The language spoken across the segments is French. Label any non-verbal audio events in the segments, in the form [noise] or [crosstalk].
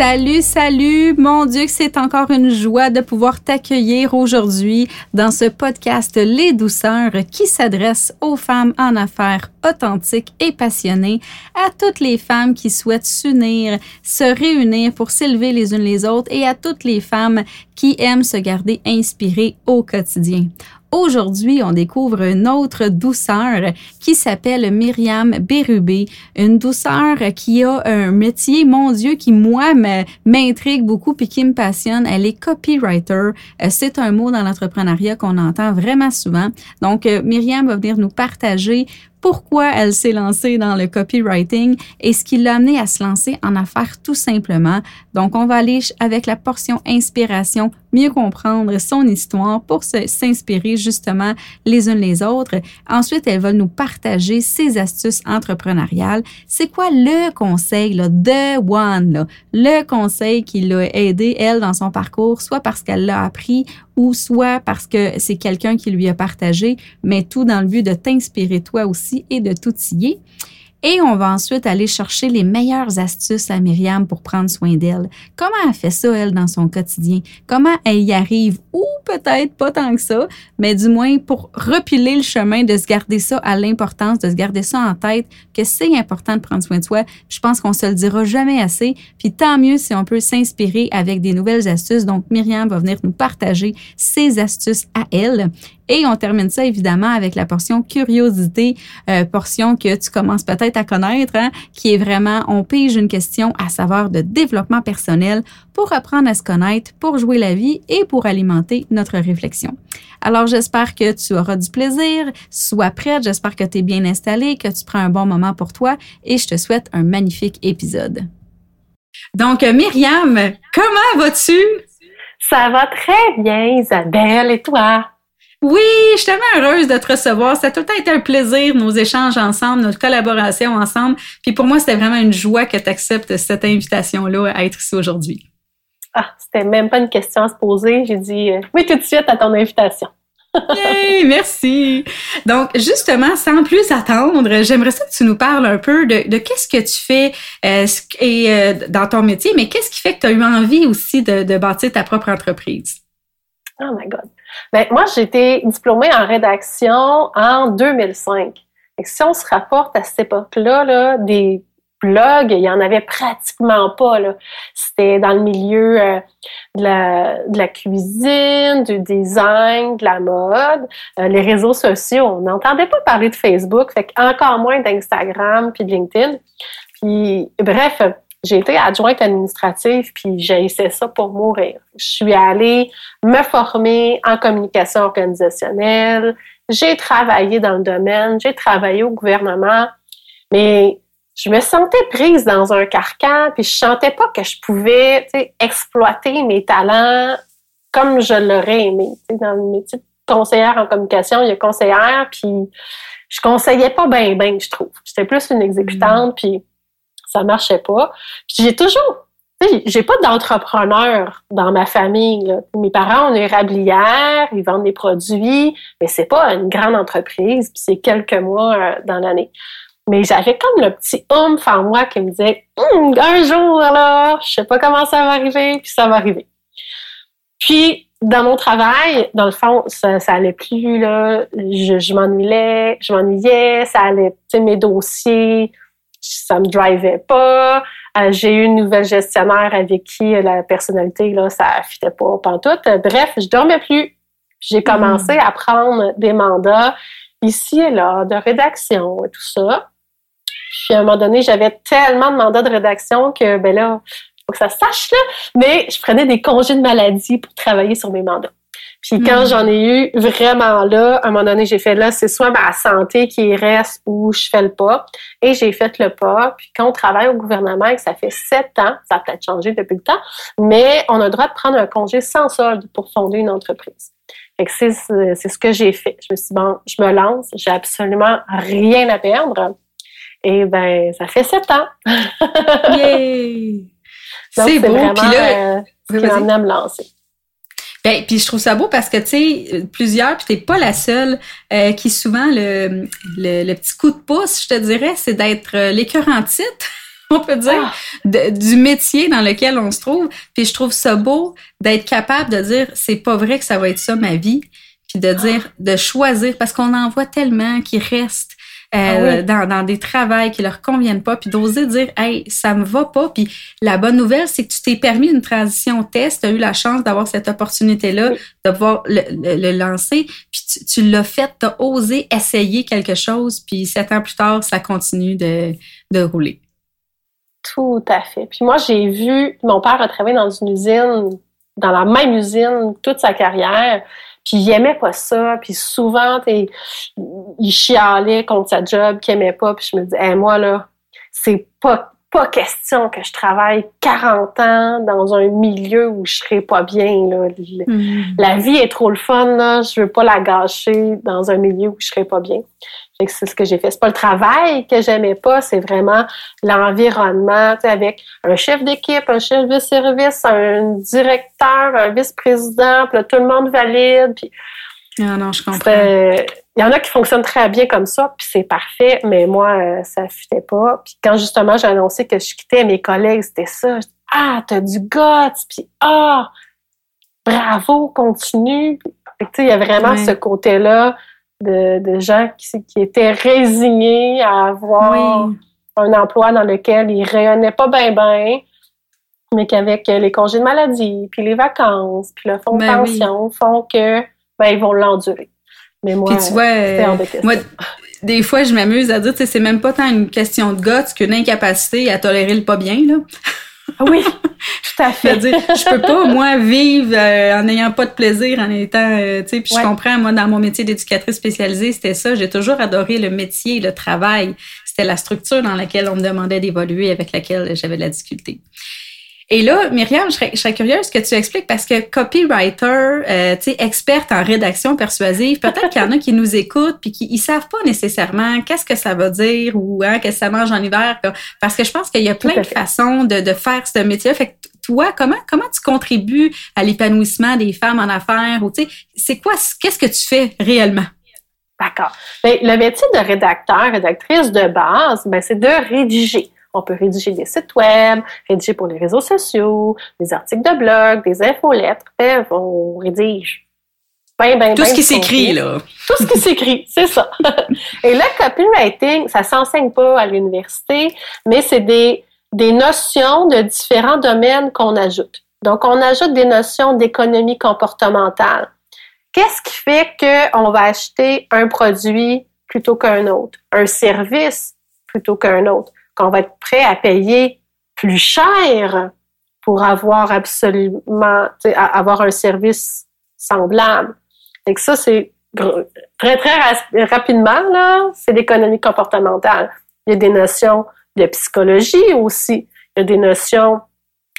Salut, salut! Mon Dieu, c'est encore une joie de pouvoir t'accueillir aujourd'hui dans ce podcast Les Douceurs qui s'adresse aux femmes en affaires authentiques et passionnées, à toutes les femmes qui souhaitent s'unir, se réunir pour s'élever les unes les autres et à toutes les femmes qui aiment se garder inspirées au quotidien. Aujourd'hui, on découvre une autre douceur qui s'appelle Myriam Bérubé, une douceur qui a un métier, mon Dieu, qui moi m'intrigue beaucoup et qui me passionne. Elle est copywriter. Euh, c'est un mot dans l'entrepreneuriat qu'on entend vraiment souvent. Donc, euh, Myriam va venir nous partager pourquoi elle s'est lancée dans le copywriting et ce qui l'a amené à se lancer en affaires tout simplement. Donc, on va aller avec la portion inspiration, mieux comprendre son histoire pour s'inspirer justement les unes les autres. Ensuite, elle va nous partager ses astuces entrepreneuriales. C'est quoi le conseil, là, the one, là, le conseil qui l'a aidé, elle, dans son parcours, soit parce qu'elle l'a appris ou soit parce que c'est quelqu'un qui lui a partagé, mais tout dans le but de t'inspirer toi aussi et de t'outiller. Et on va ensuite aller chercher les meilleures astuces à Myriam pour prendre soin d'elle. Comment elle fait ça, elle, dans son quotidien? Comment elle y arrive? Ou peut-être pas tant que ça, mais du moins pour repiler le chemin, de se garder ça à l'importance, de se garder ça en tête, que c'est important de prendre soin de soi. Je pense qu'on se le dira jamais assez. Puis tant mieux si on peut s'inspirer avec des nouvelles astuces. Donc, Myriam va venir nous partager ses astuces à elle. Et on termine ça évidemment avec la portion curiosité, euh, portion que tu commences peut-être à connaître, hein, qui est vraiment, on pige une question à savoir de développement personnel pour apprendre à se connaître, pour jouer la vie et pour alimenter notre réflexion. Alors j'espère que tu auras du plaisir, sois prête, j'espère que tu es bien installé, que tu prends un bon moment pour toi et je te souhaite un magnifique épisode. Donc Myriam, comment vas-tu? Ça va très bien, Isabelle, et toi? Oui, je suis tellement heureuse de te recevoir. Ça a tout le temps été un plaisir, nos échanges ensemble, notre collaboration ensemble. Puis pour moi, c'était vraiment une joie que tu acceptes cette invitation-là à être ici aujourd'hui. Ah, c'était même pas une question à se poser. J'ai dit euh, oui tout de suite à ton invitation. [laughs] merci. Donc, justement, sans plus attendre, j'aimerais ça que tu nous parles un peu de, qu'est-ce que tu fais euh, et, euh, dans ton métier, mais qu'est-ce qui fait que tu as eu envie aussi de, de bâtir ta propre entreprise? Oh my God. Ben, moi, j'ai été diplômée en rédaction en 2005. Et si on se rapporte à cette époque-là, là, des blogs, il y en avait pratiquement pas. C'était dans le milieu euh, de, la, de, la, cuisine, du design, de la mode, euh, les réseaux sociaux. On n'entendait pas parler de Facebook, fait encore moins d'Instagram puis de LinkedIn. Puis bref, j'ai été adjointe administrative, puis j'ai essayé ça pour mourir. Je suis allée me former en communication organisationnelle. J'ai travaillé dans le domaine, j'ai travaillé au gouvernement, mais je me sentais prise dans un carcan, puis je sentais pas que je pouvais exploiter mes talents comme je l'aurais aimé. dans le métier de conseillère en communication, il y a conseillère, puis je conseillais pas bien, bien, je trouve. J'étais plus une exécutante, puis ça marchait pas. j'ai toujours, j'ai pas d'entrepreneur dans ma famille. Mes parents ont une érablière, ils vendent des produits, mais c'est pas une grande entreprise, puis c'est quelques mois euh, dans l'année. Mais j'avais comme le petit oomph en moi qui me disait hum, un jour là, je sais pas comment ça va arriver, puis ça va arriver. Puis dans mon travail, dans le fond, ça, allait plus là. Je, je m'ennuyais, je m'ennuyais, ça allait, tu sais, mes dossiers, ça me drivait pas. Euh, j'ai eu une nouvelle gestionnaire avec qui euh, la personnalité, là, ça fitait pas pantoute. Bref, je dormais plus. J'ai commencé hmm. à prendre des mandats ici et là, de rédaction et tout ça. Puis à un moment donné, j'avais tellement de mandats de rédaction que, ben là, faut que ça sache, là. Mais je prenais des congés de maladie pour travailler sur mes mandats. Puis quand hmm. j'en ai eu vraiment là, à un moment donné, j'ai fait là, c'est soit ma santé qui reste ou je fais le pas. Et j'ai fait le pas. Puis quand on travaille au gouvernement et que ça fait sept ans, ça a peut-être changé depuis le temps, mais on a le droit de prendre un congé sans solde pour fonder une entreprise. Fait que c'est, c'est ce que j'ai fait. Je me suis dit, bon, je me lance, j'ai absolument rien à perdre. Et ben, ça fait sept ans. [laughs] c'est beau. Puis là, euh, ce qui m'a amené à me lancer. Ben, puis je trouve ça beau parce que tu sais plusieurs, puis t'es pas la seule euh, qui souvent le, le, petit coup de pouce, je te dirais, c'est d'être euh, titre [laughs] on peut dire, ah. du métier dans lequel on se trouve. Puis je trouve ça beau d'être capable de dire, c'est pas vrai que ça va être ça ma vie. Puis de dire, de choisir, parce qu'on en voit tellement qui restent euh, ah dans, dans, des travails qui leur conviennent pas, puis d'oser dire hey ça me va pas. Puis la bonne nouvelle c'est que tu t'es permis une transition test, tu as eu la chance d'avoir cette opportunité là, de pouvoir le, le, lancer, puis tu, tu l'as fait, tu as osé essayer quelque chose, puis sept ans plus tard ça continue de, de rouler. Tout à fait. Puis moi j'ai vu mon père a travaillé dans une usine, dans la même usine toute sa carrière. Puis il aimait pas ça. Puis souvent, il chialait contre sa job qu'il aimait pas. Puis je me dis, hey, moi, là, c'est pas, pas question que je travaille 40 ans dans un milieu où je serais pas bien. Là. Mm. La vie est trop le fun. Là. Je veux pas la gâcher dans un milieu où je serais pas bien c'est ce que j'ai fait. C'est pas le travail que j'aimais pas, c'est vraiment l'environnement, avec un chef d'équipe, un chef de service, un directeur, un vice-président, puis tout le monde valide. Puis ah non, je comprends. Il y en a qui fonctionnent très bien comme ça, puis c'est parfait, mais moi, euh, ça ne pas. Puis quand justement j'ai annoncé que je quittais mes collègues, c'était ça. ah, t'as du guts, puis ah, bravo, continue. il y a vraiment ce côté-là de, gens qui, qui, étaient résignés à avoir un emploi dans lequel ils rayonnaient pas bien bien, mais qu'avec les congés de maladie, puis les vacances, puis le fonds de ben pension font que ben, ils vont l'endurer. Mais moi, tu vois, moi, des fois, je m'amuse à dire, que c'est même pas tant une question de gosse qu'une incapacité à tolérer le pas bien, là. Oui, tout à [laughs] fait. dire, je peux pas, moi, vivre euh, en n'ayant pas de plaisir, en étant, euh, tu sais, puis je comprends, moi, dans mon métier d'éducatrice spécialisée, c'était ça. J'ai toujours adoré le métier, le travail. C'était la structure dans laquelle on me demandait d'évoluer, avec laquelle j'avais de la difficulté. Et là, Myriam, je serais, curieuse que tu expliques parce que copywriter, euh, tu sais, experte en rédaction persuasive, peut-être qu'il y en a qui nous écoutent puis qui ils savent pas nécessairement qu'est-ce que ça veut dire ou hein, qu'est-ce que ça mange en hiver. Parce que je pense qu'il y a plein de façons de, de faire ce métier. Fait que toi, comment comment tu contribues à l'épanouissement des femmes en affaires ou tu sais, c'est quoi, qu'est-ce que tu fais réellement? D'accord. Ben, le métier de rédacteur, rédactrice de base, ben, c'est de rédiger. On peut rédiger des sites web, rédiger pour les réseaux sociaux, des articles de blog, des infolettres. Bref, on rédige ben, ben, tout ce qui s'écrit, là. Tout ce qui s'écrit, [laughs] c'est ça. [laughs] Et le copywriting, ça s'enseigne pas à l'université, mais c'est des, des notions de différents domaines qu'on ajoute. Donc, on ajoute des notions d'économie comportementale. Qu'est-ce qui fait qu'on va acheter un produit plutôt qu'un autre, un service plutôt qu'un autre? Qu'on va être prêt à payer plus cher pour avoir absolument, avoir un service semblable. Et que ça, c'est très, très rapidement, là, c'est l'économie comportementale. Il y a des notions de psychologie aussi. Il y a des notions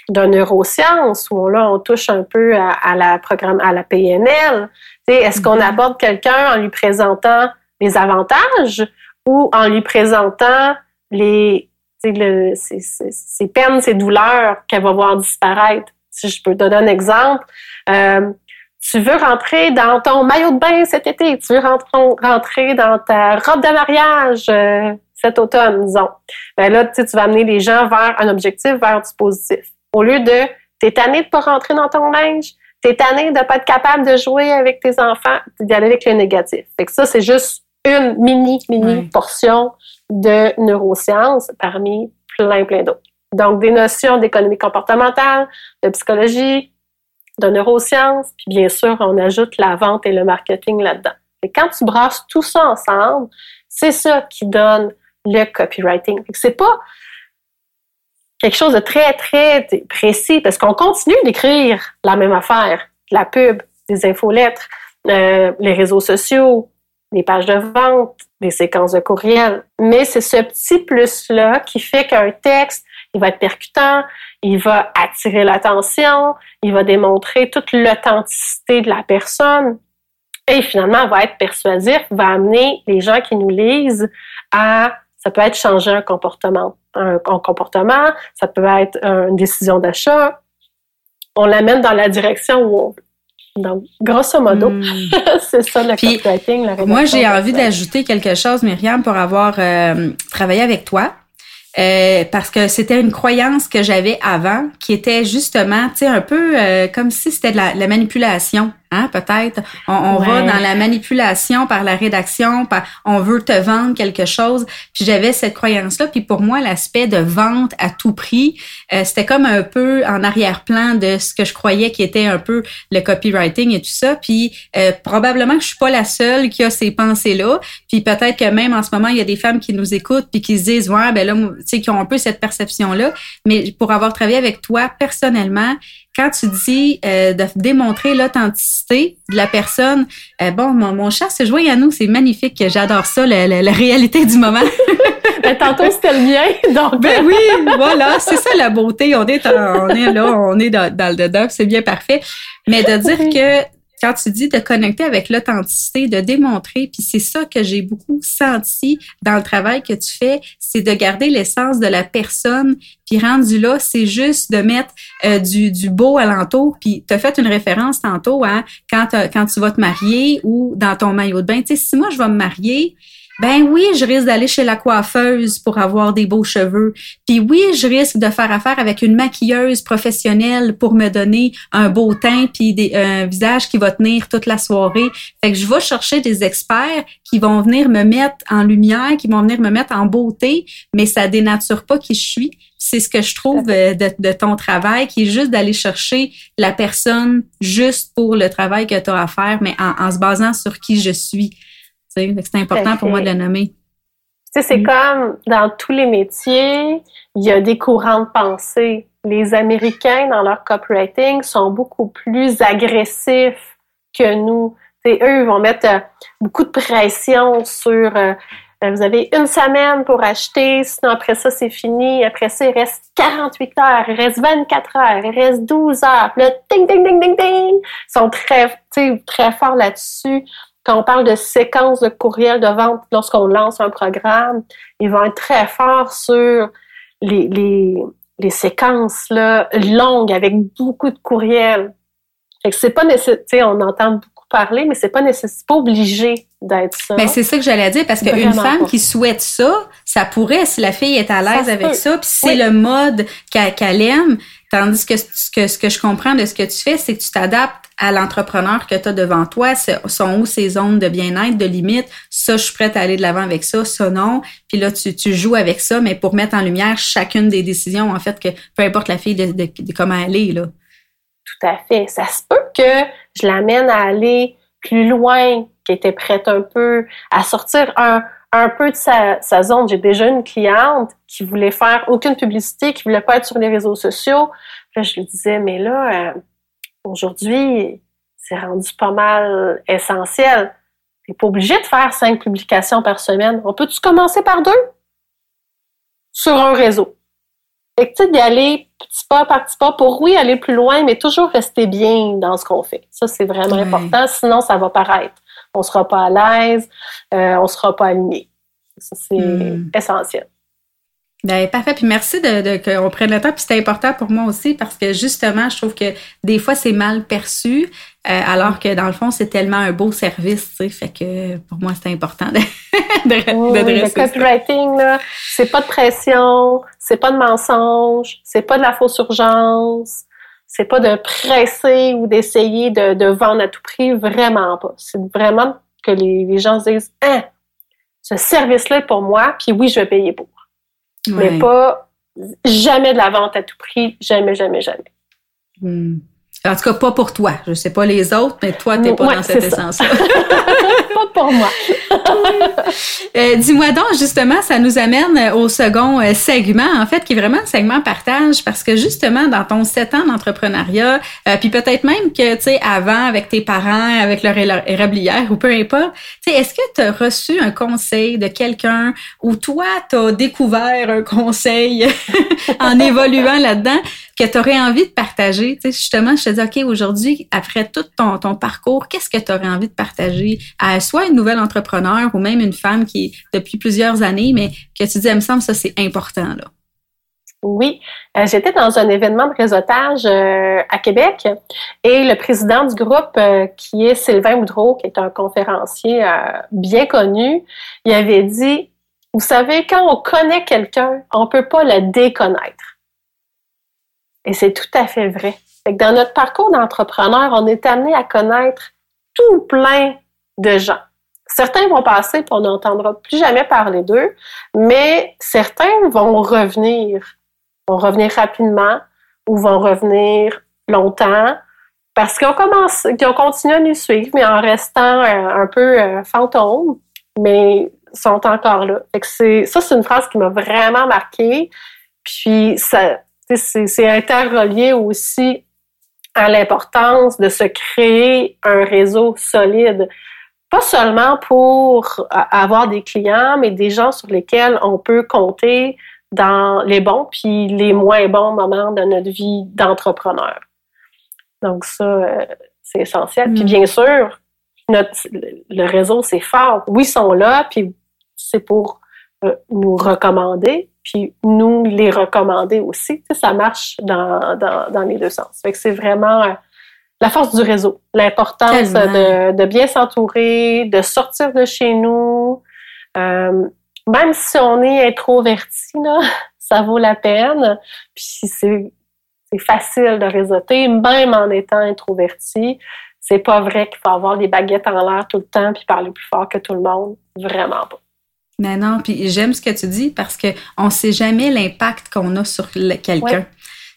de neurosciences où là, on touche un peu à, la programme, à la PNL. Est-ce qu'on mm-hmm. aborde quelqu'un en lui présentant les avantages ou en lui présentant les, le, ces, peines, ces douleurs qu'elle va voir disparaître. Si je peux te donner un exemple, euh, tu veux rentrer dans ton maillot de bain cet été, tu veux rentrer, dans ta robe de mariage euh, cet automne, disons. Ben là, tu vas amener les gens vers un objectif, vers du positif. Au lieu de t'es tanné de pas rentrer dans ton linge, t'es tanné de pas être capable de jouer avec tes enfants, d'y aller avec le négatif. Fait que ça, c'est juste une mini, mini portion de neurosciences parmi plein, plein d'autres. Donc, des notions d'économie comportementale, de psychologie, de neurosciences, puis bien sûr, on ajoute la vente et le marketing là-dedans. Et quand tu brasses tout ça ensemble, c'est ça qui donne le copywriting. C'est pas quelque chose de très, très précis parce qu'on continue d'écrire la même affaire, la pub, des infolettres, euh, les réseaux sociaux, des pages de vente, des séquences de courriel. Mais c'est ce petit plus-là qui fait qu'un texte, il va être percutant, il va attirer l'attention, il va démontrer toute l'authenticité de la personne et finalement va être persuasif, va amener les gens qui nous lisent à, ça peut être changer un comportement, un, un comportement, ça peut être une décision d'achat. On l'amène dans la direction où on donc, grosso modo, hmm. [laughs] c'est ça le copywriting. moi, j'ai envie d'ajouter quelque chose, Myriam, pour avoir euh, travaillé avec toi. Euh, parce que c'était une croyance que j'avais avant qui était justement, tu sais, un peu euh, comme si c'était de la manipulation. Hein, peut-être. On, va dans la manipulation par la rédaction, par on veut te vendre quelque chose. Puis j'avais cette croyance-là. Puis pour moi, l'aspect de vente à tout prix, euh, c'était comme un peu en arrière-plan de ce que je croyais qui était un peu le copywriting et tout ça. Puis euh, probablement que je suis pas la seule qui a ces pensées-là. Puis peut-être que même en ce moment, il y a des femmes qui nous écoutent puis qui se disent ouais ben là, tu sais, qui ont un peu cette perception-là. Mais pour avoir travaillé avec toi personnellement, quand tu dis euh, de démontrer l'authenticité de la personne, euh, bon, mon, mon chat se joint à nous, c'est magnifique, j'adore ça, la, la, réalité du moment. [laughs] ben, tantôt c'était le mien, [laughs] donc. Ben oui, voilà, c'est ça la beauté. On est, on est là, on est dans, dans le dedans, c'est bien parfait. Mais de dire que quand tu dis de connecter avec l'authenticité, de démontrer, puis c'est ça que j'ai beaucoup senti dans le travail que tu fais, c'est de garder l'essence de la personne, puis rendu là, c'est juste de mettre euh, du, du beau alentour. Puis tu as fait une référence tantôt à quand, quand tu vas te marier ou dans ton maillot de bain. Tu sais, si moi je vais me marier, ben oui, je risque d'aller chez la coiffeuse pour avoir des beaux cheveux. Puis oui, je risque de faire affaire avec une maquilleuse professionnelle pour me donner un beau teint puis des, un visage qui va tenir toute la soirée. Fait que je vais chercher des experts qui vont venir me mettre en lumière, qui vont venir me mettre en beauté, mais ça dénature pas qui je suis. C'est ce que je trouve euh, de, de ton travail, qui est juste d'aller chercher la personne juste pour le travail que tu as à faire, mais en, en se basant sur qui je suis. C'est important pour moi de le nommer. c'est mm. comme dans tous les métiers, il y a des courants de pensée. Les Américains, dans leur copywriting, sont beaucoup plus agressifs que nous. eux, ils vont mettre euh, beaucoup de pression sur euh, euh, vous avez une semaine pour acheter, sinon après ça, c'est fini. Après ça, il reste 48 heures, il reste 24 heures, il reste 12 heures. Puis là, ding, ding, ding, ding, ding. Ils sont très, très forts là-dessus quand on parle de séquence de courriel de vente lorsqu'on lance un programme, ils vont être très forts sur les, les, séquences là, longues avec beaucoup de courriels. Fait que c'est pas nécessaire, on entend parler, mais c'est pas nécessaire, pas obligé d'être ça. Mais c'est ça que j'allais dire parce qu'une femme qui souhaite ça, ça pourrait si la fille est à l'aise avec ça, puis c'est le mode qu'elle aime. Tandis que ce, que ce que je comprends de ce que tu fais, c'est que tu t'adaptes à l'entrepreneur que tu as devant toi. Sont où ces zones de bien-être, de limite? Ça, je suis prête à aller de l'avant avec ça, ça non. Puis là, tu, tu joues avec ça, mais pour mettre en lumière chacune des décisions, en fait, que peu importe la fille de, de, comment elle est, là. Tout à fait. Ça se peut que je l'amène à aller plus loin, qui était prête un peu à sortir un, un peu de sa, zone. J'ai déjà une cliente qui voulait faire aucune publicité, qui voulait pas être sur les réseaux sociaux. Je lui disais, mais là, euh, aujourd'hui, c'est rendu pas mal essentiel. T'es pas obligé de faire cinq publications par semaine. On peut-tu commencer par deux? Sur un réseau. Fait que, tu sais, d'y aller petit pas par petit pas pour, oui, aller plus loin, mais toujours rester bien dans ce qu'on fait. Ça, c'est vraiment important. Sinon, ça va paraître on sera pas à l'aise, euh, on sera pas aligné. Ça, c'est hmm. essentiel. Ben, parfait. Puis merci de, de qu'on prenne le temps. Puis c'est important pour moi aussi parce que justement, je trouve que des fois, c'est mal perçu, euh, alors que dans le fond, c'est tellement un beau service, tu sais. Fait que pour moi, c'est important de, [laughs] de, oui, Le copywriting, là, c'est pas de pression, c'est pas de mensonge, c'est pas de la fausse urgence, c'est pas de presser ou d'essayer de, de, vendre à tout prix, vraiment pas. C'est vraiment que les, les gens se disent, hein, ce service-là est pour moi, puis oui, je vais payer pour. Mais pas jamais de la vente à tout prix, jamais, jamais, jamais. Hmm. En tout cas, pas pour toi. Je sais pas les autres, mais toi, t'es pas dans cette essence-là. [laughs] pas pour moi. [laughs] Euh, dis-moi donc, justement, ça nous amène au second euh, segment, en fait, qui est vraiment un segment partage, parce que justement, dans ton sept ans d'entrepreneuriat, euh, puis peut-être même que, tu sais, avant, avec tes parents, avec leur érablière, ou peu importe, tu sais, est-ce que tu as reçu un conseil de quelqu'un ou toi, tu as découvert un conseil [laughs] en évoluant là-dedans que tu aurais envie de partager? Tu sais, justement, je te dis, OK, aujourd'hui, après tout ton, ton parcours, qu'est-ce que tu aurais envie de partager à soit une nouvelle entrepreneur ou même une femme qui est depuis plusieurs années, mais que tu dis, elle me semble, ça, c'est important, là. Oui, euh, j'étais dans un événement de réseautage euh, à Québec et le président du groupe, euh, qui est Sylvain Boudreau, qui est un conférencier bien connu, il avait dit vous savez, quand on connaît quelqu'un, on peut pas le déconnaître. Et c'est tout à fait vrai. dans notre parcours d'entrepreneur, on est amené à connaître tout plein de gens. Certains vont passer on n'entendra plus jamais parler d'eux, mais certains vont revenir, vont revenir rapidement ou vont revenir longtemps parce qu'ils ont commencé, qu'ils ont continué à nous suivre, mais en restant euh, un peu euh, fantômes, mais sont encore là. ça, c'est une phrase qui m'a vraiment marquée. Puis c'est interrelié aussi à l'importance de se créer un réseau solide. Pas seulement pour avoir des clients, mais des gens sur lesquels on peut compter dans les bons puis les moins bons moments de notre vie d'entrepreneur. Donc ça, euh, c'est essentiel. Puis mm. bien sûr, notre, le réseau, c'est fort. Oui, ils sont là, puis c'est pour euh, nous recommander, puis nous les recommander aussi. ça marche dans, dans, les deux sens. Fait que c'est vraiment euh, la force du réseau, l'importance de, de, bien s'entourer, de sortir de chez nous. Euh, même si on est introverti, là, [laughs] ça vaut la peine. Puis c'est facile de réseauter, même en étant introverti. C'est pas vrai qu'il faut avoir des baguettes en l'air tout le temps puis parler plus fort que tout le monde. Vraiment pas. Mais non, puis j'aime ce que tu dis parce que on sait jamais l'impact qu'on a sur quelqu'un.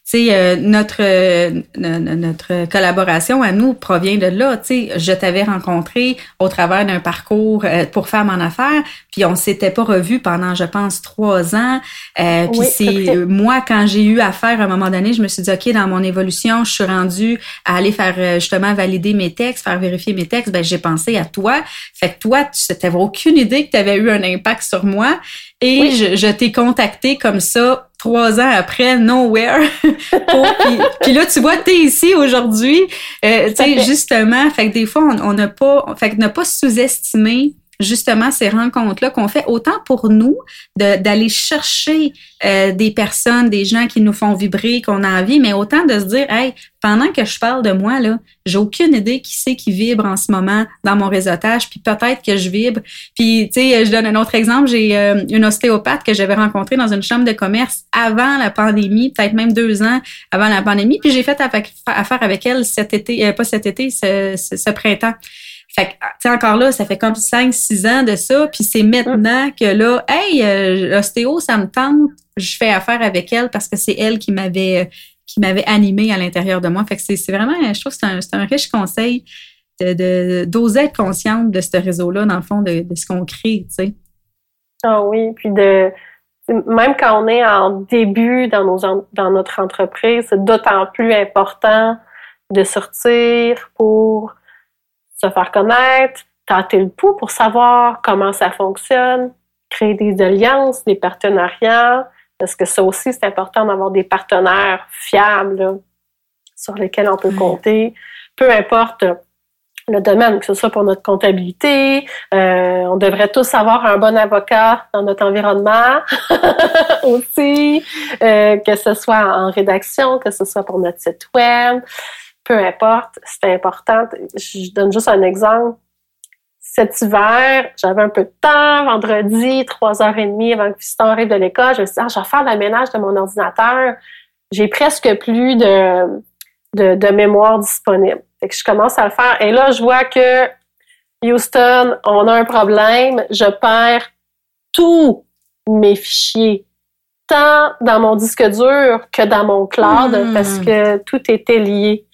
Tu sais, euh, notre euh, notre collaboration à nous provient de là. Tu sais, je t'avais rencontré au travers d'un parcours euh, pour femmes en affaires, puis on s'était pas revu pendant, je pense, trois ans. puis c'est moi quand j'ai eu affaire à un moment donné, je me suis dit ok, dans mon évolution, je suis rendue à aller faire justement valider mes textes, faire vérifier mes textes. Ben j'ai pensé à toi. Fait que toi, tu n'avais aucune idée que tu avais eu un impact sur moi. Et je, je t'ai contacté comme ça trois ans après, nowhere. [laughs] puis, là, tu vois, tu es ici aujourd'hui. Euh, tu sais, justement, fait que des fois, on n'a pas, fait que ne pas sous-estimer justement ces rencontres-là qu'on fait autant pour nous d'aller chercher euh, des personnes, des gens qui nous font vibrer, qu'on a envie, mais autant de se dire, hey, pendant que je parle de moi là, j'ai aucune idée qui c'est qui vibre en ce moment dans mon réseautage, puis peut-être que je vibre. Puis tu sais, je donne un autre exemple, j'ai euh, une ostéopathe que j'avais rencontrée dans une chambre de commerce avant la pandémie, peut-être même deux ans avant la pandémie, puis j'ai fait affaire avec elle cet été, euh, pas cet été, ce, ce printemps. Fait que, tu encore là, ça fait comme 5-6 ans de ça, puis c'est maintenant que là, hey, euh, l'ostéo, ça me tente, je fais affaire avec elle parce que c'est elle qui m'avait qui m'avait animé à l'intérieur de moi. Fait que c'est vraiment, je trouve que c'est un, un, riche conseil de d'oser être consciente de ce réseau-là, dans le fond, de, de ce qu'on crée, tu sais. Ah oui, puis de même quand on est en début dans nos dans notre entreprise, c'est d'autant plus important de sortir pour se faire connaître, tâter le pouls pour savoir comment ça fonctionne, créer des alliances, des partenariats, parce que ça aussi, c'est important d'avoir des partenaires fiables sur lesquels on peut compter. Peu importe le domaine, que ce soit pour notre comptabilité, euh, on devrait tous avoir un bon avocat dans notre environnement [laughs] aussi, euh, que ce soit en rédaction, que ce soit pour notre site web peu importe, c'est important. Je donne juste un exemple. Cet hiver, j'avais un peu de temps, vendredi, trois heures et demie avant que Fiston arrive de l'école. Je me suis dit, ah, je vais faire le ménage de mon ordinateur. J'ai presque plus de, de, mémoire disponible. Fait que je commence à le faire. Et là, je vois que Houston, on a un problème. Je perds tous mes fichiers tant dans mon disque dur que dans mon cloud hmm. parce que tout était lié.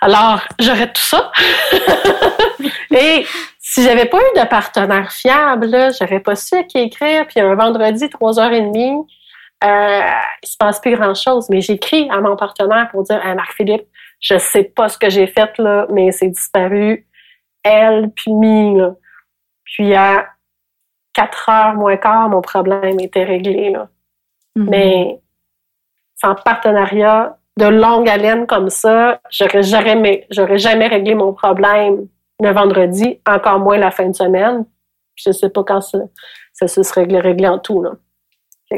Alors, j'aurais tout ça. [laughs] Et si j'avais pas eu de partenaire fiable, j'aurais pas su à qui écrire. Puis un vendredi, trois heures et demie, euh, il se passe plus grand-chose. Mais j'écris à mon partenaire pour dire, Marc-Philippe, je sais pas ce que j'ai fait, là, mais c'est disparu. Elle, puis mi, là. Puis à quatre heures moins quart, mon problème était réglé, là. Mm-hmm. Mais sans partenariat, de longue haleine comme ça, j'aurais jamais, j'aurais jamais réglé mon problème le vendredi, encore moins la fin de semaine. Je sais pas quand ça, ça se serait réglé, en tout. Là.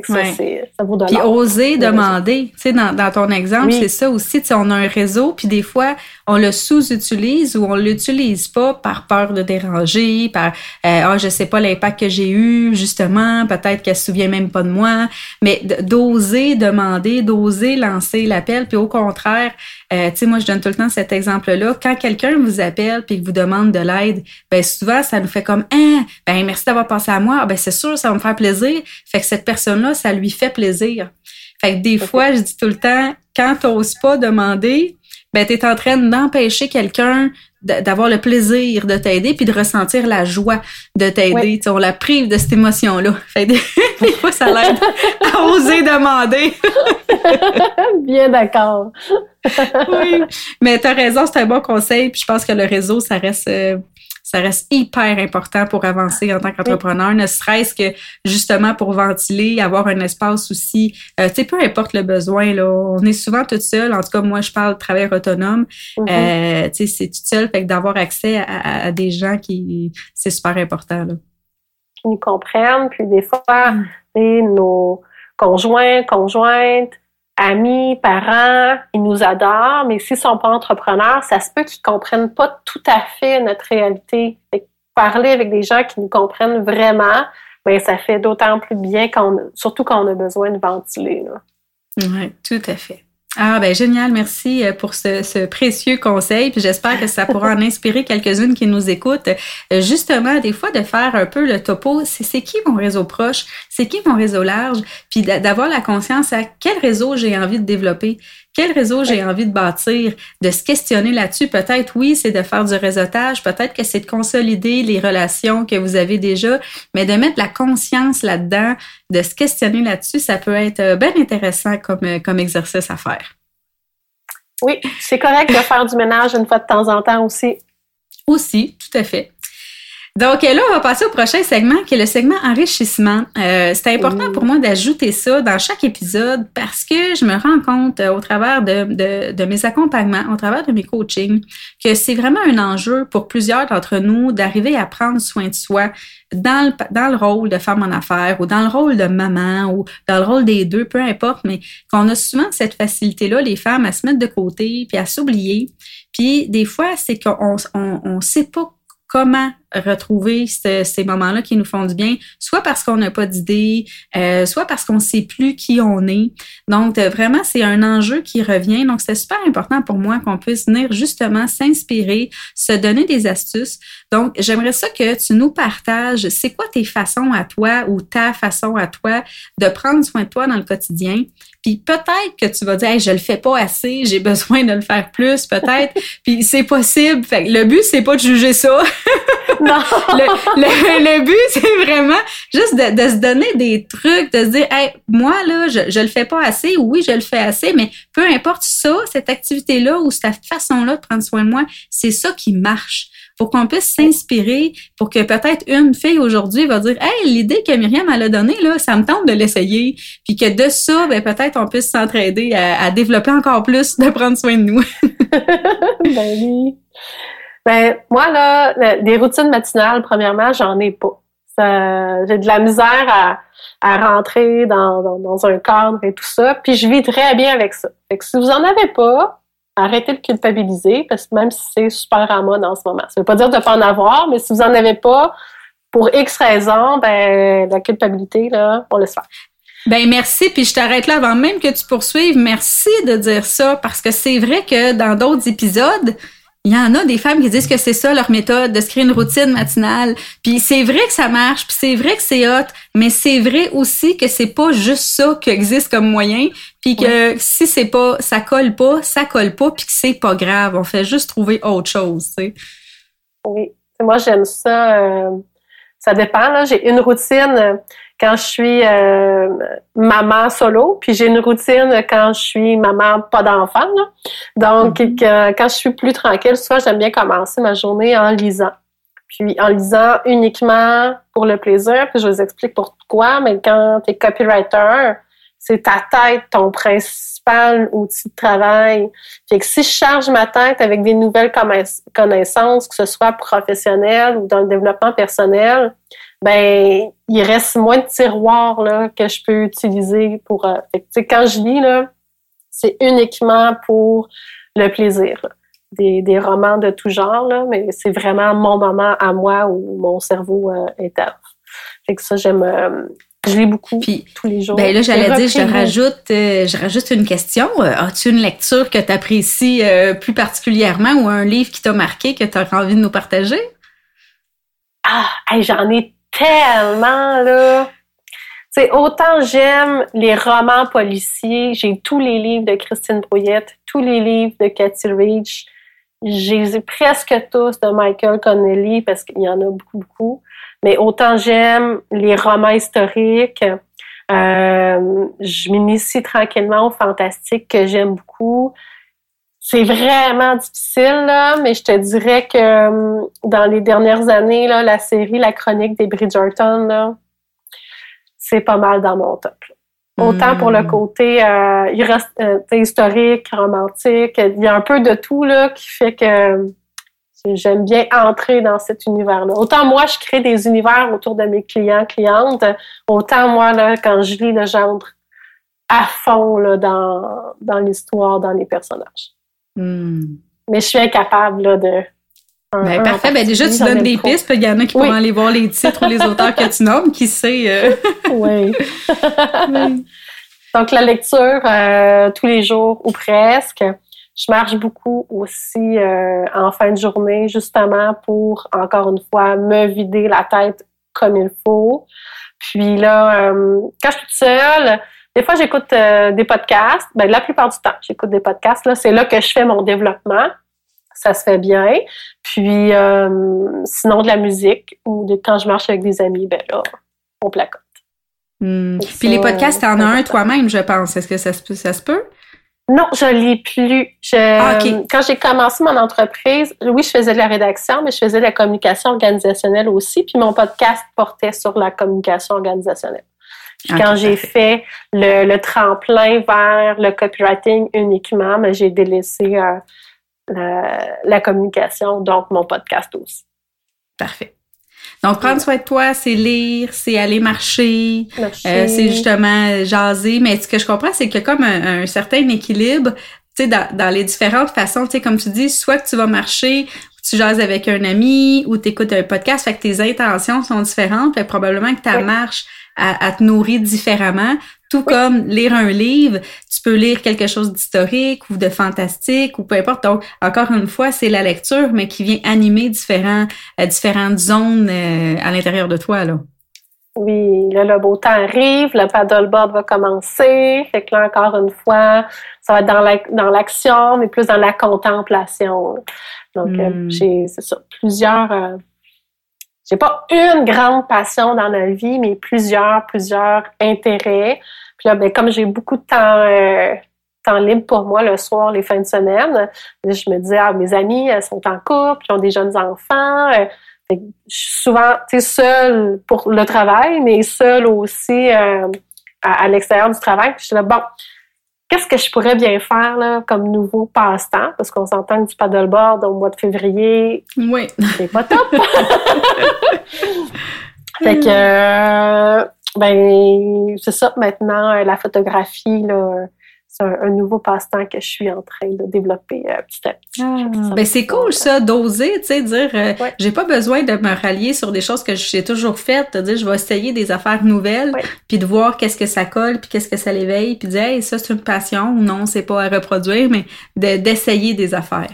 Ça, vaut de Puis oser demander, tu sais, dans, dans, ton exemple, c'est ça aussi, tu on a un réseau, puis des fois, on le sous-utilise ou on l'utilise pas par peur de déranger, par, euh, ah, je sais pas l'impact que j'ai eu, justement, peut-être qu'elle se souvient même pas de moi, mais d'oser demander, d'oser lancer l'appel, puis au contraire, euh, tu sais, moi, je donne tout le temps cet exemple-là. Quand quelqu'un vous appelle puis vous demande de l'aide, ben souvent, ça nous fait comme, ah, ben merci d'avoir pensé à moi. Ah, ben c'est sûr, ça va me faire plaisir. Fait que cette personne-là, ça lui fait plaisir. Fait que des fois, je dis tout le temps, quand t'oses pas demander, ben tu es en train d'empêcher quelqu'un d'avoir le plaisir de t'aider puis de ressentir la joie de t'aider. On la prive de cette émotion-là. [laughs] Fait des, fois, ça l'aide à [laughs] oser demander. [laughs] Bien d'accord. oui, mais tu as raison, c'est un bon conseil. Puis je pense que le réseau, ça reste euh, ça reste hyper important pour avancer en tant qu'entrepreneur, ne serait-ce que justement pour ventiler, avoir un espace aussi. Euh, tu sais, peu importe le besoin, là, on est souvent toute seule. En tout cas, moi, je parle de travail autonome. Mm-hmm. Euh, tu sais, c'est toute seule, fait que d'avoir accès à, des gens qui, c'est super important. Là. Qui nous comprennent, puis des fois, mm. nos conjoints, conjointes, amis, parents, ils nous adorent, mais s'ils sont pas entrepreneurs, ça se peut qu'ils comprennent pas tout à fait notre réalité. parler avec des gens qui nous comprennent vraiment, ben ça fait d'autant plus bien quand surtout quand on a besoin de ventiler. Oui, tout à fait. Ah ben génial, merci euh, pour ce, précieux conseil. Puis j'espère que ça pourra [laughs] en inspirer quelques-unes qui nous écoutent. Euh, justement, des fois de faire un peu le topo, c'est qui mon réseau proche, c'est qui mon réseau large, puis d'avoir la conscience à quel réseau j'ai envie de développer. Quel réseau j'ai envie de bâtir, de se questionner là-dessus. Peut-être, oui, c'est de faire du réseautage. Peut-être que c'est de consolider les relations que vous avez déjà, mais de mettre la conscience là-dedans, de se questionner là-dessus, ça peut être euh, bien intéressant comme, euh, comme exercice à faire. Oui, c'est correct de faire du ménage une fois de temps en temps aussi. Aussi, tout à fait. Donc là, on va passer au prochain segment qui est le segment enrichissement. Euh, c'est important pour moi d'ajouter ça dans chaque épisode parce que je me rends compte euh, au travers de, de, de, mes accompagnements, au travers de mes coachings, que c'est vraiment un enjeu pour plusieurs d'entre nous d'arriver à prendre soin de soi dans le, dans le rôle de femme en affaires ou dans le rôle de maman ou dans le rôle des deux, peu importe, mais qu'on a souvent cette facilité-là, les femmes, à se mettre de côté puis à s'oublier. Puis des fois, c'est qu'on on, on sait pas comment retrouver ces moments-là qui nous font du bien, soit parce qu'on n'a pas d'idée, euh, soit parce qu'on ne sait plus qui on est. Donc, euh, vraiment, c'est un enjeu qui revient. Donc, c'est super important pour moi qu'on puisse venir justement s'inspirer, se donner des astuces. Donc, j'aimerais ça que tu nous partages, c'est quoi tes façons à toi ou ta façon à toi de prendre soin de toi dans le quotidien? Puis peut-être que tu vas dire, hey, je le fais pas assez, j'ai besoin de le faire plus, peut-être. [laughs] Puis c'est possible. Fait le but c'est pas de juger ça. [laughs] [laughs] non. le, le, but c'est vraiment juste de, de, se donner des trucs, de se dire, hey, moi là, je, je le fais pas assez. Oui, je le fais assez, mais peu importe ça, cette activité là ou cette façon là de prendre soin de moi, c'est ça qui marche pour qu'on puisse s'inspirer, pour que peut-être une fille aujourd'hui va dire Hey, l'idée que Myriam elle a donnée, là, ça me tente de l'essayer. Puis que de ça, ben, peut-être on puisse s'entraider à, développer encore plus de prendre soin de nous. [laughs] ben oui. Ben, moi, là, des routines matinales, premièrement, j'en ai pas. J'ai de la misère à, à rentrer dans, dans, un cadre et tout ça. Puis je vis très bien avec ça. Fait que si vous en avez pas, arrêtez de culpabiliser parce que même si c'est super à mode en ce moment. Ça veut pas dire de pas en avoir, mais si vous en avez pas, pour X raisons, ben, la culpabilité, là, on laisse faire. Ben merci, puis je t'arrête là avant même que tu poursuives. Merci de dire ça parce que c'est vrai que dans d'autres épisodes, il y en a des femmes qui disent que c'est ça leur méthode, de se créer une routine matinale. Puis c'est vrai que ça marche, puis c'est vrai que c'est hot, mais c'est vrai aussi que c'est pas juste ça qui existe comme moyen, puis que si c'est pas, ça colle pas, ça colle pas, puis que c'est pas grave. On fait juste trouver autre chose, tu sais. Oui, moi j'aime ça. Euh, ça dépend là. J'ai une routine quand je suis euh, maman solo, puis j'ai une routine quand je suis maman pas d'enfant. Donc, mm-hmm. quand je suis plus tranquille, soit j'aime bien commencer ma journée en lisant. Puis en lisant uniquement pour le plaisir, puis je vous explique pourquoi, mais quand tu es copywriter, c'est ta tête ton principal outil de travail. Fait que si je charge ma tête avec des nouvelles connaissances, que ce soit professionnelles ou dans le développement personnel, ben il reste moins de tiroirs là, que je peux utiliser pour. Euh, quand je lis, là, c'est uniquement pour le plaisir. Des, des, romans de tout genre, là, mais c'est vraiment mon moment à moi où mon cerveau euh, est à Fait que ça, j'aime. Euh, je lis beaucoup Puis, tous les jours. Ben là, j'allais dire, je rajoute, je rajoute une question. As-tu une lecture que tu apprécies plus particulièrement ou un livre qui t'a marqué que tu as envie de nous partager? Ah, j'en ai tellement, là. C'est autant j'aime les romans policiers, j'ai tous les livres de Christine Brouillette, tous les livres de Cathy Reach, j'ai presque tous de Michael Connelly parce qu'il y en a beaucoup, beaucoup. Mais autant j'aime les romans historiques, euh, je m'initie tranquillement au fantastique que j'aime beaucoup. C'est vraiment difficile, là, mais je te dirais que euh, dans les dernières années, là, la série La chronique des Bridgerton, c'est pas mal dans mon top. Autant pour le hmm. côté euh, euh historique, romantique, il y a un peu de tout là, qui fait que j'aime bien entrer dans cet univers-là. Autant moi, je crée des univers autour de mes clients, clientes, autant moi, là, quand je lis, j'entre à fond là, dans, dans l'histoire, dans les personnages. Mais je suis incapable là, de. ben, parfait. Ben, déjà, tu donnes des pistes. Il y en a qui pourront aller voir les titres ou les auteurs que tu nommes, qui sait. Euh. [laughs] [laughs] oui. Donc, la lecture euh, tous les jours ou presque. Je marche beaucoup aussi euh, en fin de journée, justement pour, encore une fois, me vider la tête comme il faut. Puis là, quand je suis toute seule, des fois, j'écoute euh, des podcasts. Ben, la plupart du temps, j'écoute des podcasts. Là, c'est là que je fais mon développement. Ça se fait bien. Puis, euh, sinon, de la musique ou de, quand je marche avec des amis, ben là, on placote. Hmm. Puis les podcasts, t'en as un toi-même, je pense. Est-ce que ça se peut? Ça se peut? Non, je lis plus. Je, ah, Quand j'ai commencé mon entreprise, oui, je faisais de la rédaction, mais je faisais de la communication organisationnelle aussi. Puis mon podcast portait sur la communication organisationnelle quand j'ai fait le, tremplin vers le copywriting uniquement, mais j'ai délaissé euh, la, communication, donc mon podcast aussi. Parfait. Donc, prendre soin de toi, c'est lire, c'est aller marcher, euh, c'est justement jaser. Mais ce que je comprends, c'est qu'il y a comme un, certain équilibre, tu sais, dans, les différentes façons. Tu sais, comme tu dis, soit que tu vas marcher, ou tu jases avec un ami, ou tu écoutes un podcast, fait que tes intentions sont différentes. Fait probablement que ta marche à, te nourrir différemment. Tout comme lire un livre, tu peux lire quelque chose d'historique ou de fantastique ou peu importe. Donc, encore une fois, c'est la lecture, mais qui vient animer différents, euh, différentes zones euh, à l'intérieur de toi. Là. Oui, là, le beau temps arrive, le paddleboard va commencer. Fait que là, encore une fois, ça va être dans l'action, mais plus dans la contemplation. Donc, euh, hmm. j'ai, c'est ça, plusieurs, j'ai pas une grande passion dans ma vie, mais plusieurs, plusieurs intérêts. Puis là, ben, comme j'ai beaucoup de temps, euh, temps libre pour moi le soir, les fins de semaine, je me dis, ah, mes amis, elles sont en couple, ils ont des jeunes enfants. Euh, je suis souvent, tu seule pour le travail, mais seule aussi euh, à, l'extérieur du travail. Je suis là, bon, qu'est-ce que je pourrais bien faire là, comme nouveau passe-temps? Parce qu'on s'entend que du paddleboard au mois de février, oui. c'est pas top. [laughs] [laughs] fait que, euh, ben, c'est ça, maintenant, euh, la photographie, là, un, nouveau passe-temps que je suis en train de développer euh, petit à petit. Ah, ben c'est cool ça, d'oser, tu sais, dire euh, j'ai pas besoin de me rallier sur des choses que j'ai toujours faites, de dire je vais essayer des affaires nouvelles, puis de voir qu'est-ce que ça colle, puis qu'est-ce que ça l'éveille, puis de dire hey, ça c'est une passion ou non, c'est pas à reproduire, mais d'essayer des affaires.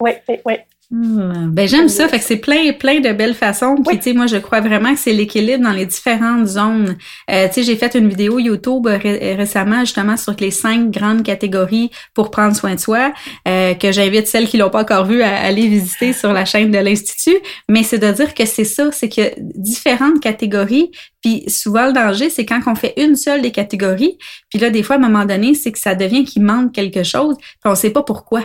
Oui, oui, oui. Hmm. ben j'aime ça, fait que c'est plein plein de belles façons. Puis tu sais moi je crois vraiment que c'est l'équilibre dans les différentes zones. Euh, tu sais j'ai fait une vidéo YouTube récemment justement sur les cinq grandes catégories pour prendre soin de soi euh, que j'invite celles qui l'ont pas encore vu à, aller visiter sur la chaîne de l'institut. Mais c'est de dire que c'est ça, c'est que différentes catégories. Puis souvent le danger c'est quand on fait une seule des catégories. Puis là des fois à un moment donné c'est que ça devient qu'il manque quelque chose. Puis on sait pas pourquoi.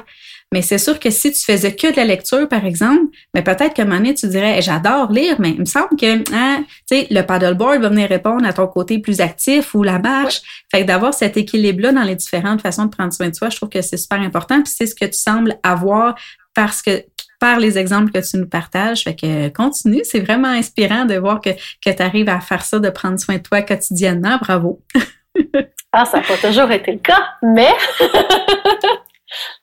Mais c'est sûr que si tu faisais que de la lecture, par exemple, mais peut-être qu'à un tu dirais, j'adore lire, mais il me semble que, hein, le paddleboard va venir répondre à ton côté plus actif ou la marche. Fait que d'avoir cet équilibre-là dans les différentes façons de prendre soin de soi, je trouve que c'est super important. Puis c'est ce que tu sembles avoir parce que par les exemples que tu nous partages. Fait que continue, c'est vraiment inspirant de voir que, que tu arrives à faire ça, de prendre soin de toi quotidiennement. Bravo. [laughs] ah, ça n'a pas toujours été le cas, mais [laughs]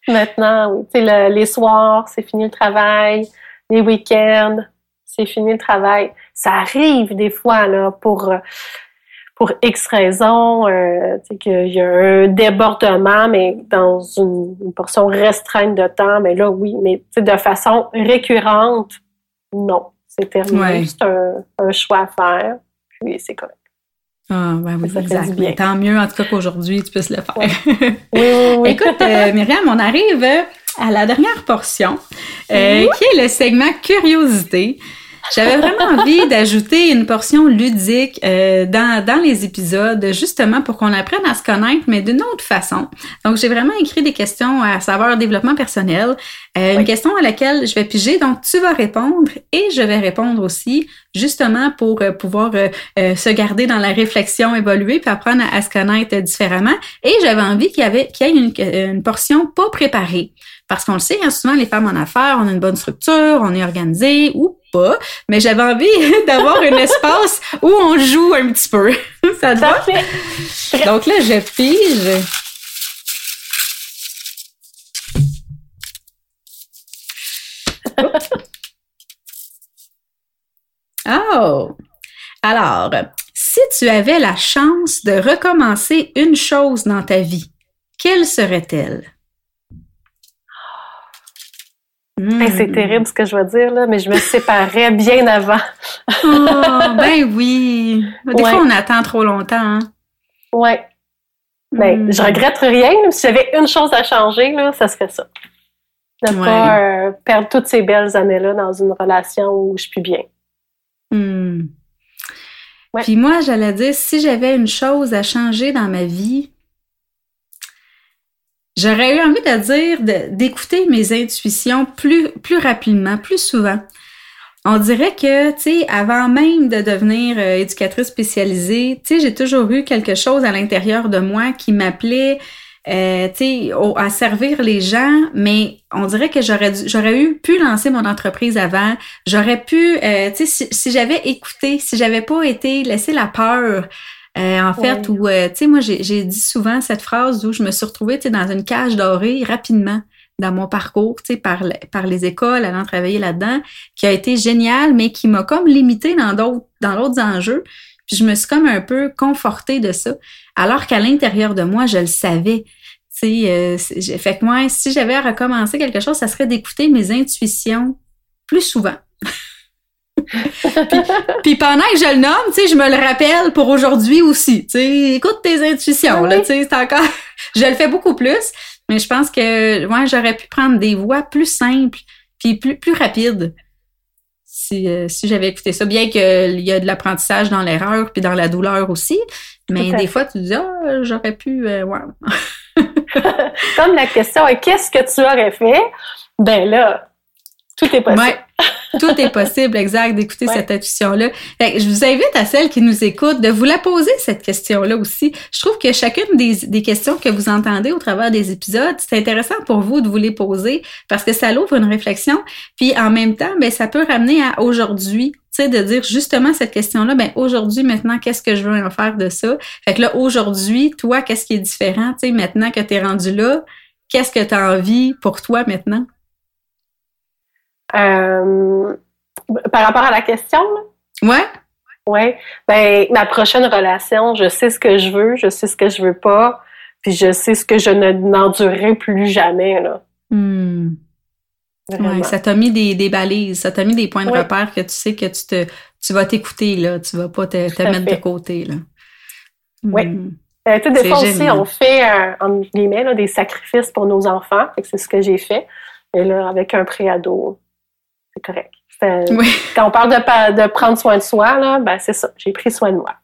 maintenant, oui. Tu sais, les soirs, c'est fini le travail, les week-ends, c'est fini le travail. Ça arrive des fois, là, pour pour X raisons, euh, qu'il y a un débordement, mais dans une, portion restreinte de temps, mais là, oui, mais de façon récurrente, non. C'est terminé. C'est un, choix à faire, puis c'est correct. Ah, ben oui, exact. Tant mieux, en tout cas, qu'aujourd'hui, tu puisses le faire. [laughs] Oui, oui, oui. Écoute, euh, Myriam, on arrive à la dernière portion, euh, qui est le segment curiosité. J'avais vraiment envie d'ajouter une portion ludique euh, dans, dans les épisodes, justement pour qu'on apprenne à se connaître, mais d'une autre façon. Donc, j'ai vraiment écrit des questions à savoir développement personnel, euh, une question à laquelle je vais piger. Donc, tu vas répondre et je vais répondre aussi, justement pour euh, pouvoir se garder dans la réflexion, évoluer, puis apprendre à, se connaître différemment. Et j'avais envie qu'il y avait qu'il y ait une, une portion pas préparée. Parce qu'on le sait, hein, souvent les femmes en affaires, on a une bonne structure, on est organisé ou pas, mais j'avais envie [laughs] d'avoir un espace où on joue un petit peu. [laughs] Ça te va? Donc là, je pige. [laughs] Oh! Alors, si tu avais la chance de recommencer une chose dans ta vie, quelle serait-elle? C'est hmm. terrible ce que je vais dire, là, mais je me séparais [laughs] bien avant. oh, ben oui. Des fois, on attend trop longtemps. Hein? Oui. Ben, je regrette rien. Si j'avais une chose à changer, là, ça serait ça. De ne pas euh, perdre toutes ces belles années-là dans une relation où je suis bien. Hmm. Puis moi, j'allais dire, si j'avais une chose à changer dans ma vie, J'aurais eu envie de dire d'écouter mes intuitions plus, plus rapidement, plus souvent. On dirait que, tu sais, avant même de devenir euh, éducatrice spécialisée, tu sais, j'ai toujours eu quelque chose à l'intérieur de moi qui m'appelait, euh, tu sais, à servir les gens, mais on dirait que j'aurais j'aurais eu pu lancer mon entreprise avant. J'aurais pu, euh, tu sais, si, j'avais écouté, si j'avais pas été laissé la peur euh, en fait, où, euh, tu sais, moi, j'ai dit souvent cette phrase où je me suis retrouvée, tu sais, dans une cage dorée rapidement dans mon parcours, tu sais, par, par les écoles, allant travailler là-dedans, qui a été génial, mais qui m'a comme limité dans d'autres, dans d'autres enjeux. Puis je me suis comme un peu confortée de ça, alors qu'à l'intérieur de moi, je le savais. Tu sais, euh, fait que moi, si j'avais à recommencer quelque chose, ça serait d'écouter mes intuitions plus souvent [laughs] puis, pendant que je le nomme, tu sais, je me le rappelle pour aujourd'hui aussi. Tu sais, écoute tes intuitions, là, tu sais, c'est encore... [laughs] je le fais beaucoup plus, mais je pense que, ouais, j'aurais pu prendre des voies plus simples puis plus, plus rapides si, euh, si j'avais écouté ça. Bien qu'il y a de l'apprentissage dans l'erreur puis dans la douleur aussi, mais des fois, tu dis, ah, j'aurais pu, euh, ouais. [laughs] Comme la question est, qu'est-ce que tu aurais fait? Ben là, tout est possible. Tout est possible, exact, d'écouter cette intuition-là. Je vous invite à celles qui nous écoutent de vous la poser, cette question-là aussi. Je trouve que chacune des, des, questions que vous entendez au travers des épisodes, c'est intéressant pour vous de vous les poser parce que ça l'ouvre une réflexion. Puis en même temps, ben, ça peut ramener à aujourd'hui tu sais, de dire justement cette question-là, ben aujourd'hui, maintenant, qu'est-ce que je veux en faire de ça? Fait que là, aujourd'hui, toi, qu'est-ce qui est différent? Tu sais, maintenant que tu es rendu là, qu'est-ce que tu as envie pour toi maintenant? Euh, par rapport à la question, là? Ouais. Ouais. Ben, ma prochaine relation, je sais ce que je veux, je sais ce que je veux pas, puis je sais ce que je n'endurerai plus jamais, là. Hmm. Ouais, ça t'a mis des, des, balises, ça t'a mis des points de repère que tu sais que tu te tu vas t'écouter, là. Tu vas pas te, mettre de côté, là. Oui. Hmm. Euh, des fois aussi, on fait, euh, en guillemets, là, des sacrifices pour nos enfants. C'est ce que j'ai fait. Et là, avec un préado, c'est correct. Quand on parle de, de, prendre soin de soi, là, ben c'est ça. J'ai pris soin de moi.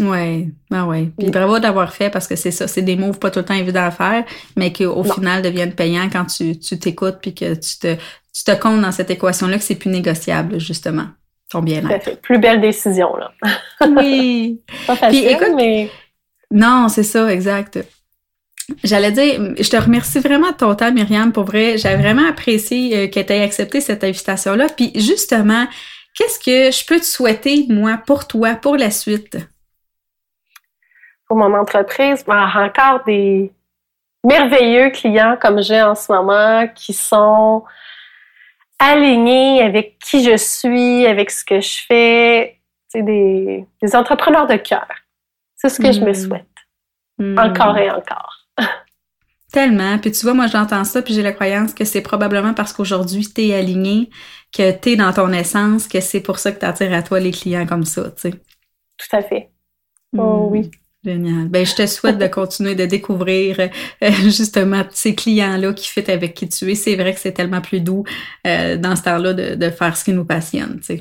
Oui, ben oui. Puis bravo d'avoir fait parce que c'est ça, c'est des moves pas tout le temps évidents à faire, mais qui au final deviennent payants quand tu t'écoutes puis que tu te, tu te comptes dans cette équation-là que c'est plus négociable, justement, ton bien-être. Plus belle décision, là. oui. [laughs] pas facile, mais... Non, c'est ça, exact. J'allais dire, je te remercie vraiment de ton temps, Myriam, pour vrai. J'ai vraiment apprécié euh, que tu aies accepté cette invitation-là. Puis justement, qu'est-ce que je peux te souhaiter, moi, pour toi, pour la suite? Pour mon entreprise, ben, encore des merveilleux clients comme j'ai en ce moment qui sont alignés avec qui je suis, avec ce que je fais. C'est des, des entrepreneurs de cœur. C'est ce que je me hmm. souhaite. Hmm. Encore et encore. Tellement. Puis tu vois, moi j'entends ça, puis j'ai la croyance que c'est probablement parce qu'aujourd'hui tu es aligné, que tu es dans ton essence, que c'est pour ça que tu attires à toi les clients comme ça, tu sais. Tout à fait. Oh hmm. oui. Génial. Ben, je te souhaite de continuer de découvrir euh, [laughs] justement ces clients-là qui fit avec qui tu es. C'est vrai que c'est tellement plus doux euh, dans ce temps-là de, de, faire ce qui nous passionne. Tu sais.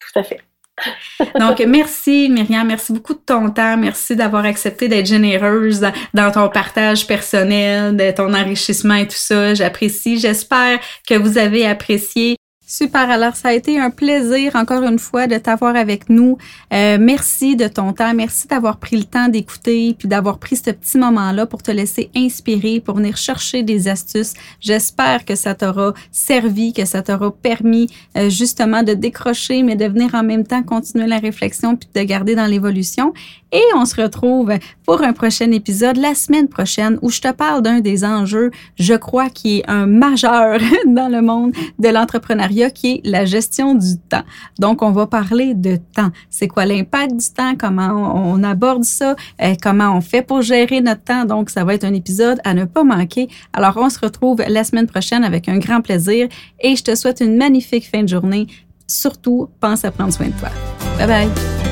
Tout à fait. [laughs] Donc, merci Myriam, merci beaucoup de ton temps, merci d'avoir accepté d'être généreuse dans ton partage personnel, de ton enrichissement et tout ça. J'apprécie. J'espère que vous avez apprécié Super. Alors, ça a été un plaisir, encore une fois, de t'avoir avec nous. Euh, merci de ton temps. Merci d'avoir pris le temps d'écouter puis d'avoir pris ce petit moment-là pour te laisser inspirer, pour venir chercher des astuces. J'espère que ça t'aura servi, que ça t'aura permis euh, justement de décrocher, mais de venir en même temps continuer la réflexion puis de garder dans l'évolution. Et on se retrouve pour un prochain épisode la semaine prochaine où je te parle d'un des enjeux, je crois, qui est un majeur [laughs] dans le monde de l'entrepreneuriat, qui est la gestion du temps. Donc, on va parler de temps. C'est quoi l'impact du temps? Comment on aborde ça? Euh, comment on fait pour gérer notre temps? Donc, ça va être un épisode à ne pas manquer. Alors, on se retrouve la semaine prochaine avec un grand plaisir et je te souhaite une magnifique fin de journée. Surtout, pense à prendre soin de toi. Bye bye!